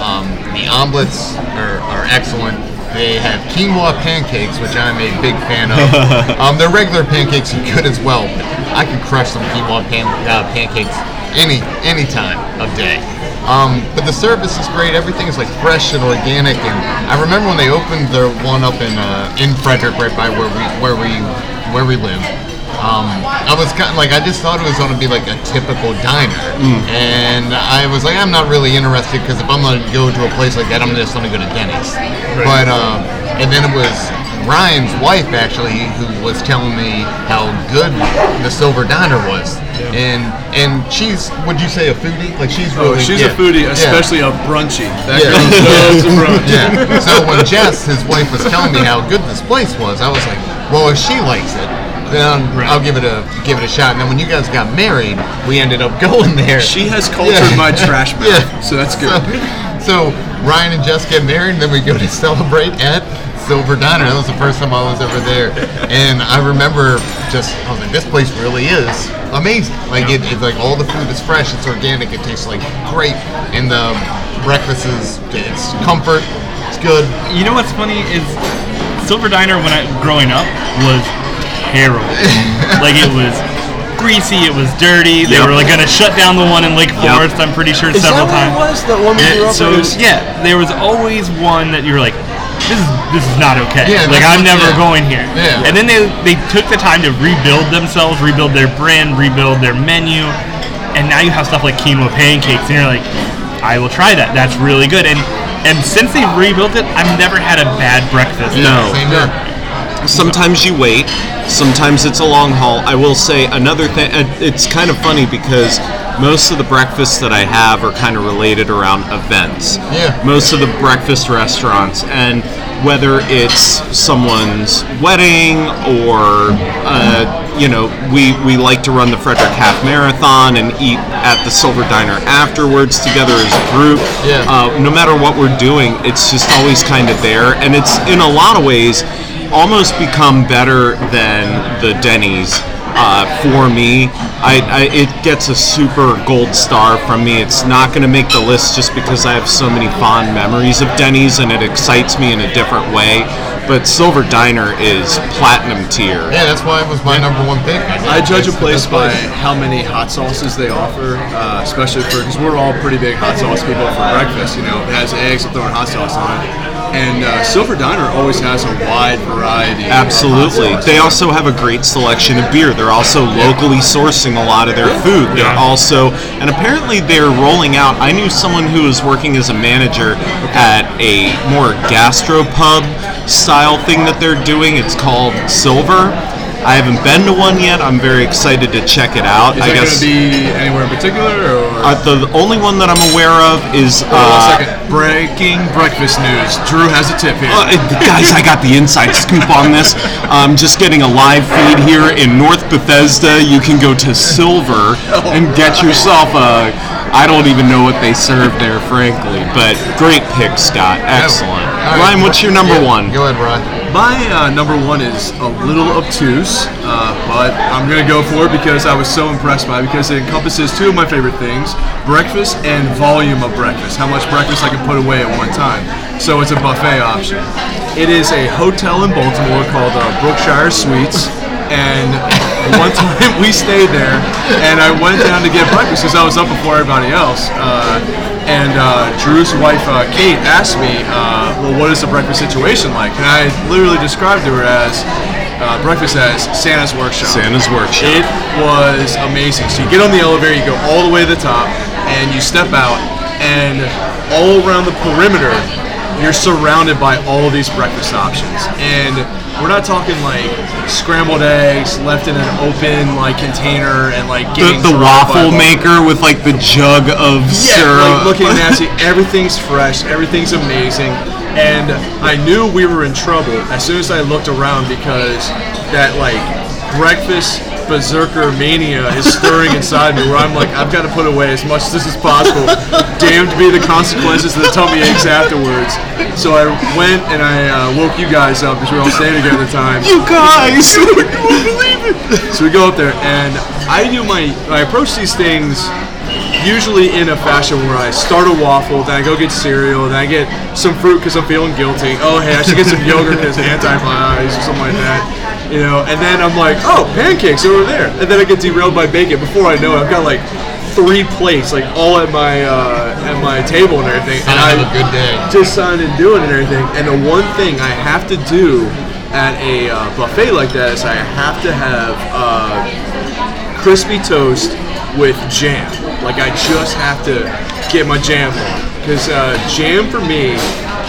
um, the omelets are, are excellent. They have quinoa pancakes, which I'm a big fan of. um, their regular pancakes are good as well, I can crush some quinoa pan, uh, pancakes any any time of day. Um, but the service is great. Everything is like fresh and organic. And I remember when they opened their one up in uh, in Frederick, right by where we where we where we live. Um, I was kind of like I just thought it was going to be like a typical diner, and I was like I'm not really interested because if I'm going to go to a place like that, I'm just going to go to Denny's. But um, and then it was Ryan's wife actually who was telling me how good the Silver Diner was, and and she's would you say a foodie? Like she's Oh, really she's yeah, a foodie, yeah. especially a brunchy. That Yeah. girl loves brunch. Yeah. So when Jess, his wife, was telling me how good this place was, I was like, well, if she likes it, then I'll give it a give it a shot. And then when you guys got married, we ended up going there. She has cultured Yeah. my trash mouth, Yeah. so that's good. So, so Ryan and Jess get married, and then we go to celebrate at Silver Diner. That was the first time I was ever there, and I remember just I was like, this place really is amazing. Like it, it's like all the food is fresh, it's organic, it tastes like great, and the breakfast is it's comfort, it's good. You know what's funny is Silver Diner when I growing up was terrible. like it was greasy, it was dirty. They Yep. were like gonna shut down the one in Lake Yep. Forest. I'm pretty sure Is several times. was? That one we grew Yeah, up so with? yeah, there was always one that you were like, this is this is not okay. Yeah, like I'm never yeah. going here. Yeah. And then they they took the time to rebuild themselves, rebuild their brand, rebuild their menu, and now you have stuff like quinoa pancakes, and you're like, I will try that. That's really good. And and since they rebuilt it, I've never had a bad breakfast. No. Sometimes you wait sometimes it's a long haul i will say another thing it's kind of funny because most of the breakfasts that i have are kind of related around events Yeah. most of the breakfast restaurants and whether it's someone's wedding or uh, you know we, we like to run the frederick half marathon and eat at the silver diner afterwards together as a group Yeah. uh, no matter what we're doing it's just always kind of there and it's in a lot of ways almost become better than the denny's uh, for me I, I it gets a super gold star from me it's not going to make the list just because i have so many fond memories of denny's and it excites me in a different way but silver diner is platinum tier Yeah, that's why it was my number one pick. I judge a place by how many hot sauces they offer, uh, especially for because we're all pretty big hot sauce people for breakfast. You know, it has eggs, I'm throwing hot sauce on it. And uh, Silver Diner always has a wide variety. Absolutely. They also have a great selection of beer. They're also locally sourcing a lot of their food. They're Yeah. also, and apparently they're rolling out. I knew someone who was working as a manager at a more gastropub style thing that they're doing. It's called Silver. I haven't been to one yet. I'm very excited to check it out. Is I guess going to be anywhere in particular, or? uh, the only one that I'm aware of is. Uh, second. Breaking breakfast news. Drew has a tip here. Uh, guys, I got the inside scoop on this. I'm just getting a live feed here in North Bethesda. You can go to Silver and get yourself a. I don't even know what they serve there, frankly, but great pick, Scott. Excellent. Right. Ryan, what's your number Yeah, one? Go ahead, Ryan. My uh, number one is a little obtuse, uh, but I'm gonna go for it because I was so impressed by it because it encompasses two of my favorite things: breakfast and volume of breakfast. How much breakfast I can put away at one time. So it's a buffet option. It is a hotel in Baltimore called uh, Brookshire Suites, and one time we stayed there, and I went down to get breakfast because I was up before everybody else. Uh, and uh, Drew's wife, uh, Kate, asked me, uh, "Well, what is the breakfast situation like?" And I literally described to her as uh, breakfast as Santa's workshop. Santa's workshop. It was amazing. So you get on the elevator, you go all the way to the top, and you step out, and all around the perimeter, you're surrounded by all of these breakfast options. And we're not talking like scrambled eggs left in an open like container and like The, getting the by waffle maker with like the jug of yeah, syrup. like looking nasty. Everything's fresh. Everything's amazing. And I knew we were in trouble as soon as I looked around because that like breakfast berserker mania is stirring inside me where I'm like, I've got to put away as much as this as possible. Damned be the consequences of the tummy aches afterwards. So I went and I uh, woke you guys up because we were all staying together at the time. you guys! So we go up there, and I do my I approach these things usually in a fashion where I start a waffle, then I go get cereal, then I get some fruit because I'm feeling guilty. Oh, hey, I should get some yogurt because antibiotics or something like that. You know, and then I'm like, oh, pancakes over there, and then I get derailed by bacon. Before I know it, I've got like three plates, like all at my uh, at my table and everything. and I have a good day. just signed and doing and everything. And the one thing I have to do at a uh, buffet like that is I have to have uh, crispy toast with jam. Like I just have to get my jam on because uh, jam for me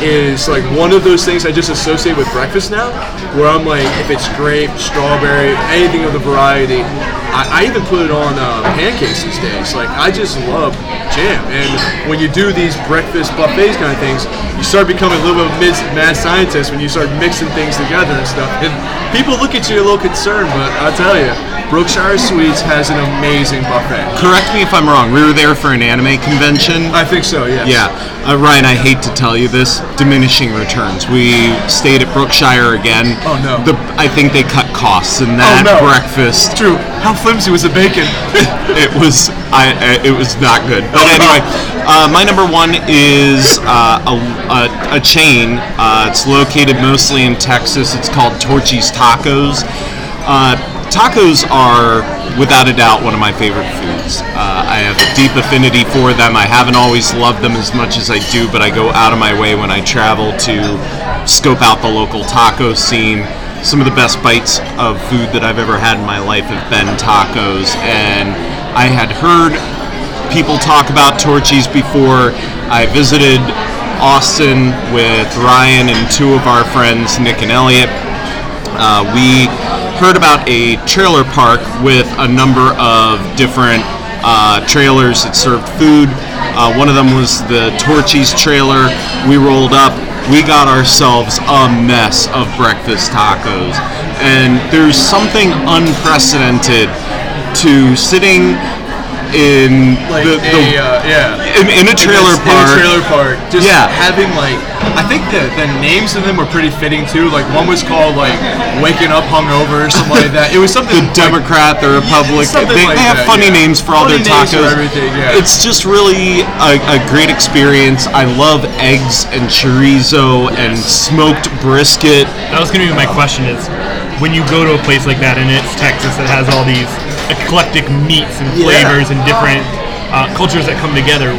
is like one of those things I just associate with breakfast now. Where I'm like, if it's grape, strawberry, anything of the variety, I, I even put it on uh, pancakes these days. Like I just love jam. And when you do these breakfast buffets kind of things, you start becoming a little bit of a mad scientist when you start mixing things together and stuff. And people look at you a little concerned, but I'll tell you, Brookshire Suites has an amazing buffet. Correct me if I'm wrong. We were there for an anime convention. I think so, yes. Yeah, uh, Ryan, I hate to tell you this, diminishing returns. We stayed at Brookshire again. Oh, no. The, I think they cut costs, and that oh, no. breakfast, Drew, how flimsy was the bacon? it was, I, I, it was not good. But anyway, uh, my number one is uh, a, a, a chain. Uh, it's located mostly in Texas. It's called Torchy's Tacos. Uh, tacos are, without a doubt, one of my favorite foods. Uh, I have a deep affinity for them. I haven't always loved them as much as I do, but I go out of my way when I travel to scope out the local taco scene. Some of the best bites of food that I've ever had in my life have been tacos, and I had heard people talk about Torchy's before. I visited Austin with Ryan and two of our friends, Nick and Elliot. Uh, we heard about a trailer park with a number of different uh, trailers that served food. Uh, one of them was the Torchy's trailer. We rolled up. We got ourselves a mess of breakfast tacos. And there's something unprecedented to sitting in like the, a, the uh, yeah. in, in a trailer in park. a trailer park. Just Yeah. having like, I think the the names of them were pretty fitting too. Like one was called like waking up hungover or something like that. It was something the like, Democrat, the Republic. something They, like they have that, funny yeah. names for all Funny their names for tacos. everything, yeah. It's just really a, a great experience. I love eggs and chorizo and smoked brisket. That was going to be my question is when you go to a place like that and it's Texas that has all these eclectic meats and Yeah. flavors and different uh, cultures that come together,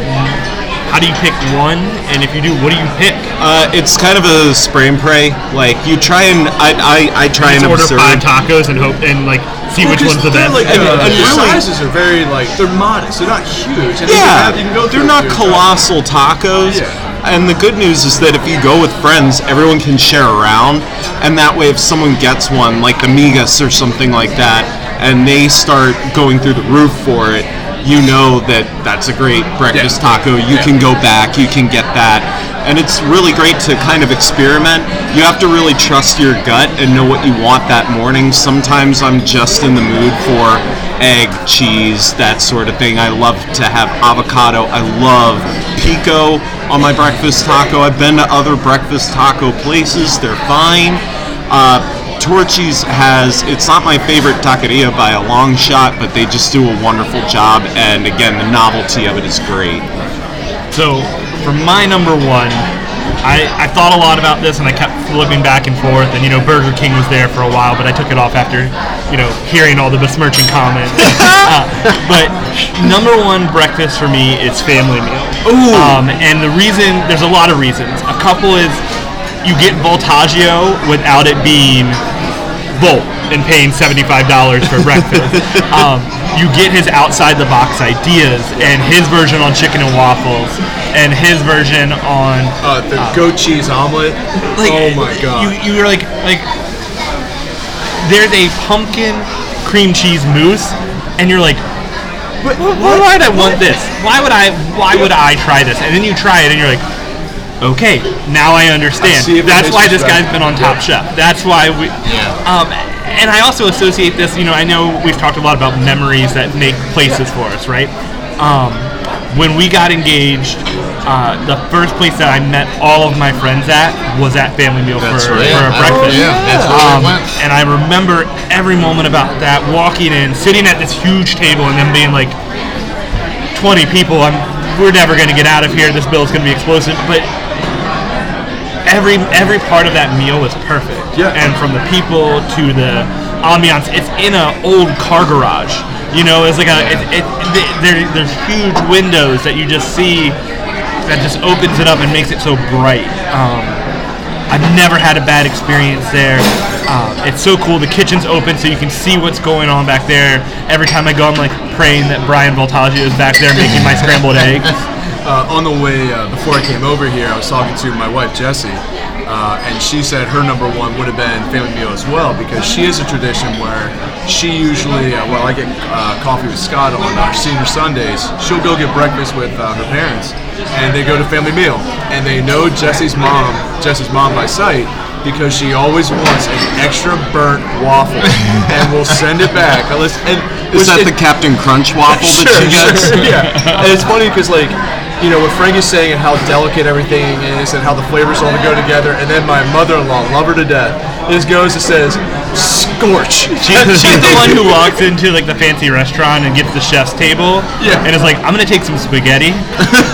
How do you pick one? And if you do, what do you pick? Uh, it's kind of a spray and pray. Like you try and I I, I try Just and order observe. five tacos and hope and like see which one's the best. Like, And- uh, and the really- sizes are very like they're modest. They're not huge. And you can Yeah, have- you can go they're not a few. colossal tacos. Yeah. And the good news is that if you go with friends, everyone can share around, and that way, if someone gets one, like the Migas or something like that, and they start going through the roof for it, you know that that's a great breakfast Yeah. taco. You can go back, you can get that, and it's really great to kind of experiment. You have to really trust your gut and know what you want that morning. Sometimes I'm just in the mood for egg, cheese, that sort of thing. I love to have avocado. I love pico on my breakfast taco. I've been to other breakfast taco places. They're fine. Uh, Torchy's has, it's not my favorite taqueria by a long shot, but they just do a wonderful job. And again, the novelty of it is great. So for my number one, I, I thought a lot about this and I kept flipping back and forth. And you know, Burger King was there for a while, but I took it off after you know hearing all the besmirching comments. uh, but number one breakfast for me is family meal. Ooh. Um, and the reason there's a lot of reasons. A couple is you get Voltaggio without it being Volt and paying $75 for breakfast. um, you get his outside the box ideas and his version on chicken and waffles and his version on Uh, the goat cheese omelet. like oh my god. you you're like like there's a pumpkin cream cheese mousse and you're like "Wh- wh- why would I want this? Why would I why would I try this? And then you try it and you're like okay, now I understand. I see if it That's why this better. guy's been on Top Chef. That's why we Yeah. um, and I also associate this, you know, I know we've talked a lot about memories that make places for us, right? Um, when we got engaged, uh, the first place that I met all of my friends at was at Family Meal That's for, right. for a Yeah, breakfast. yeah, that's where we Um, went. and I remember every moment about that, walking in, sitting at this huge table, and then being like, 20 people, I'm, we're never going to get out of here. This bill's going to be explosive. But every every part of that meal was perfect. Yeah. And from the people to the ambiance, it's in an old car garage. You know, it's like a it, it, th- there, there's huge windows that you just see that just opens it up and makes it so bright. Um, I've never had a bad experience there. Um, it's so cool. The kitchen's open, so you can see what's going on back there. Every time I go, I'm like praying that Bryan Voltaggio is back there making my scrambled eggs. Uh, on the way uh, before I came over here, I was talking to my wife Jessie, uh, and she said her number one would have been family meal as well because she has a tradition where she usually, uh, well, I get uh, coffee with Scott on our senior Sundays. She'll go get breakfast with uh, her parents, and they go to family meal, and they know Jessie's mom, Jessie's mom by sight. Because she always wants an extra burnt waffle, and we'll send it back. Unless, and Is that it- the Captain Crunch waffle that she gets? sure, yeah. And it's funny because like, you know, what Frank is saying and how delicate everything is and how the flavors all go together, and then my mother-in-law, love her to death, just goes and says, "Scorch." She's, she's the one who walks into like the fancy restaurant and gets the chef's table, Yeah. and is like, "I'm gonna take some spaghetti,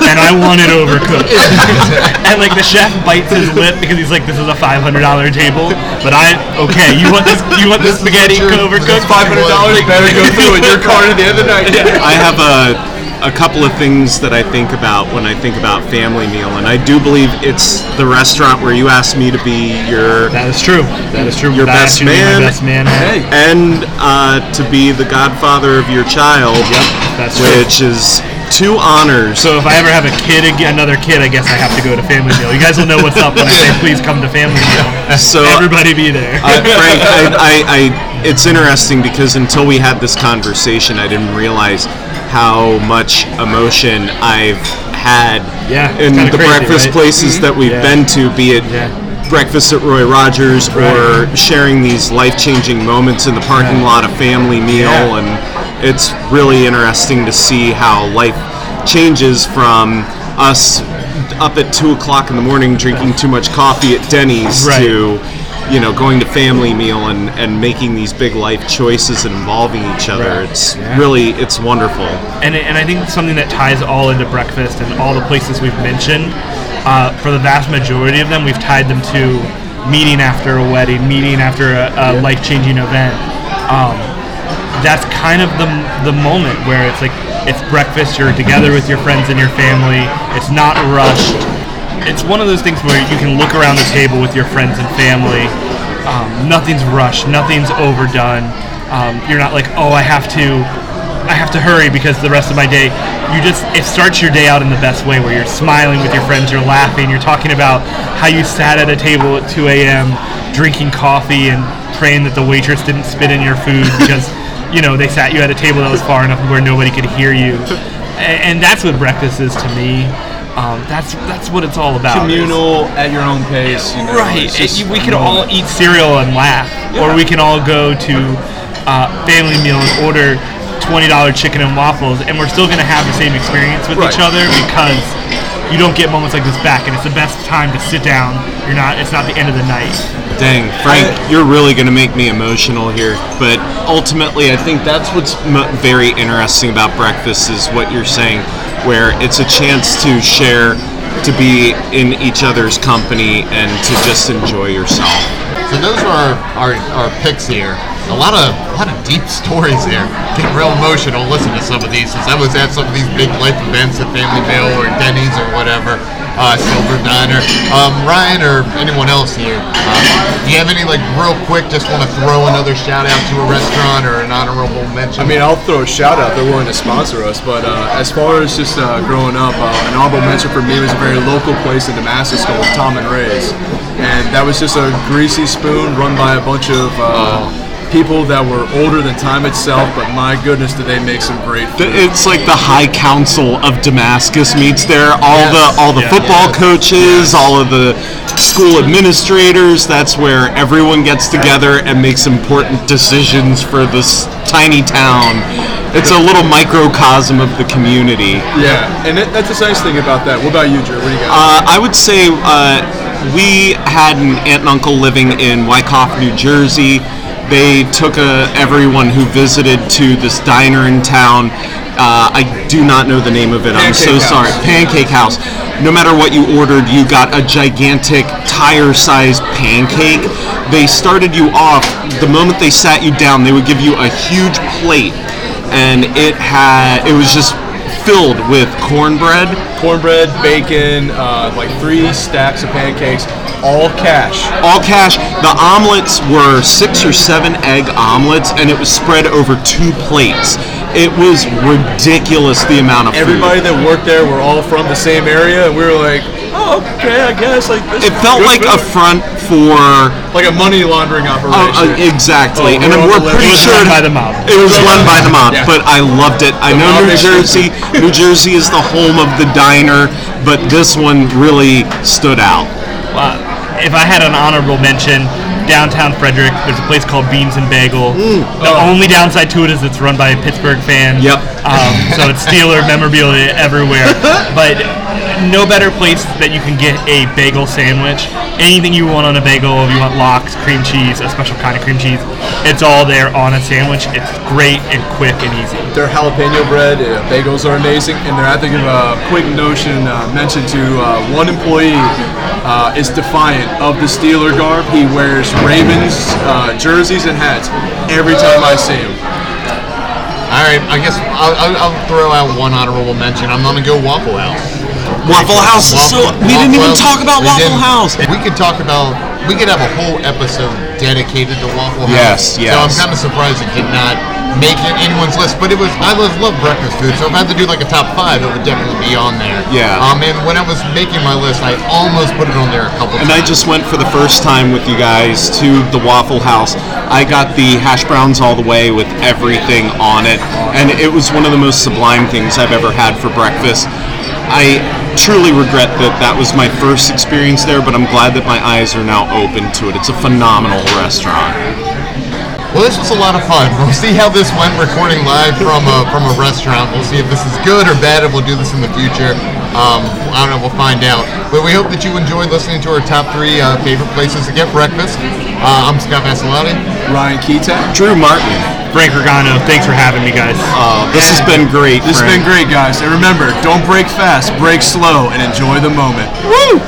and I want it overcooked." and like the chef bites his lip because he's like, "This is a five hundred dollar table, but I okay. You want this? You want this This spaghetti overcooked? Five hundred dollars better go through in your card at the end of the night. I have a, a couple of things that I think about when I think about family meal, and I do believe it's the restaurant where you asked me to be your That is true. That is true. Your best man. my Best man. Hey, and uh, to be the godfather of your child, Yep, that's true. which is two honors. So if I ever have a kid, another kid, I guess I have to go to family meal. You guys will know what's up when I say, "Please come to family meal." So Everybody be there. uh, Frank, I, I, I, it's interesting because until we had this conversation, I didn't realize how much emotion I've had Yeah, in the crazy, breakfast right? places that we've Yeah. been to, be it Yeah. breakfast at Roy Rogers or sharing these life-changing moments in the parking lot of family meal, and it's really interesting to see how life changes from us up at two o'clock in the morning drinking too much coffee at Denny's Right. to you know going to family meal and, and making these big life choices and involving each other Right. it's Yeah. really it's wonderful and, and I think something that ties all into breakfast and all the places we've mentioned, uh, for the vast majority of them, we've tied them to meeting after a wedding, meeting after a, a life-changing event. Um, that's kind of the the moment where it's like It's breakfast. You're together with your friends and your family. It's not rushed. It's one of those things where you can look around the table with your friends and family. Um, nothing's rushed. Nothing's overdone. Um, you're not like, oh, I have to I have to hurry because the rest of my day, you just it starts your day out in the best way where you're smiling with your friends, you're laughing, you're talking about how you sat at a table at 2 a.m. drinking coffee and praying that the waitress didn't spit in your food because you know they sat you at a table that was far enough where nobody could hear you, and, and that's what breakfast is to me. Um, that's that's what it's all about. Communal at your own pace. You know, Right. just It- we can all eat cereal and laugh, or we can all go to uh, family meal and order twenty dollar chicken and waffles, and we're still gonna have the same experience with each other because you don't get moments like this back, and it's the best time to sit down. You're not. It's not the end of the night. Dang, Frank, you're really going to make me emotional here. But ultimately, I think that's what's m- very interesting about breakfast is what you're saying, where it's a chance to share, to be in each other's company, and to just enjoy yourself. So those are our, our, our picks here. A lot of a lot of deep stories there. Get real emotional. Listen to some of these. Since I was at some of these big life events at Family Meal or Denny's or whatever, uh, Silver Diner. Um, Ryan or anyone else here, uh, do you have any like real quick? Just want to throw another shout out to a restaurant or an honorable mention? I mean, I'll throw a shout out. They're willing to sponsor us. But uh, as far as just uh, growing up, uh, an honorable mention for me was a very local place in Damascus called Tom and Ray's, and that was just a greasy spoon run by a bunch of. Uh, People that were older than time itself, but my goodness, did they make some great food. It's like the High Council of Damascus meets there. All Yes. the all the Yeah. football Yes. coaches, all of the school administrators. That's where everyone gets together and makes important decisions for this tiny town. It's a little microcosm of the community. Yeah, and it, that's the nice thing about that. What about you, Drew? What do you got? Uh, I would say uh, we had an aunt and uncle living in Wyckoff, New Jersey. They took uh, everyone who visited to this diner in town. Uh, I do not know the name of it. I'm so Pancake sorry. Pancake House. No matter what you ordered, you got a gigantic tire-sized pancake. They started you off the moment they sat you down. They would give you a huge plate, and it had it was just filled with cornbread, Cornbread, bacon, uh, like three stacks of pancakes, all cash. all cash. The omelets were six or seven egg omelets, and it was spread over two plates. It was ridiculous the amount of food. Everybody that worked there were all from the same area, and we were like, oh, okay, I guess. Like this It is felt good like a front for like a money laundering uh, operation. uh, exactly, Oh, and we're on we're pretty list. It was sure run by the mob. It was run by the mob, Yeah. but I loved it. I know mob New is- Jersey. New Jersey is the home of the diner, but this one really stood out. Uh, if I had an honorable mention, downtown Frederick, there's a place called Beans and Bagel. The only downside to it is it's run by a Pittsburgh fan. Yep. Um, so it's Steeler memorabilia everywhere. But no better place that you can get a bagel sandwich. Anything you want on a bagel, if you want lox, cream cheese, a special kind of cream cheese, it's all there on a sandwich. It's great and quick and easy. Their jalapeno bread, uh, bagels are amazing, and they're, I think of a quick notion uh, mentioned to uh, one employee uh, is defiant of the Steeler garb. He wears Ravens uh, jerseys and hats every time I see him. All right, I guess I'll, I'll, I'll throw out one honorable mention. I'm gonna go Waffle House. Waffle House is so. We didn't even talk about we Waffle didn't. House. We could talk about. We could have a whole episode dedicated to Waffle House. Yes, So I'm yes. kind of surprised it did not make it anyone's list. But it was. I love, love breakfast food, so if I had to do like a top five, it would definitely be on there. Yeah. Um, and when I was making my list, I almost put it on there a couple And I times. just went for the first time with you guys to the Waffle House. I got the hash browns all the way with everything on it, and it was one of the most sublime things I've ever had for breakfast. I truly regret that that was my first experience there, but I'm glad that my eyes are now open to it. It's a phenomenal restaurant. Well, this was a lot of fun. We'll see how this went recording live from a, from a restaurant. We'll see if this is good or bad, if we'll do this in the future. Um, I don't know, we'll find out. But we hope that you enjoyed listening to our top three uh, favorite places to get breakfast. Uh, I'm Scott Vassilotti. Ryan Keatak. Drew Martin, Frank Regano, thanks for having me, guys. uh, this has been great. This has been great, guys. And remember, don't break fast, break slow, and enjoy the moment. Woo!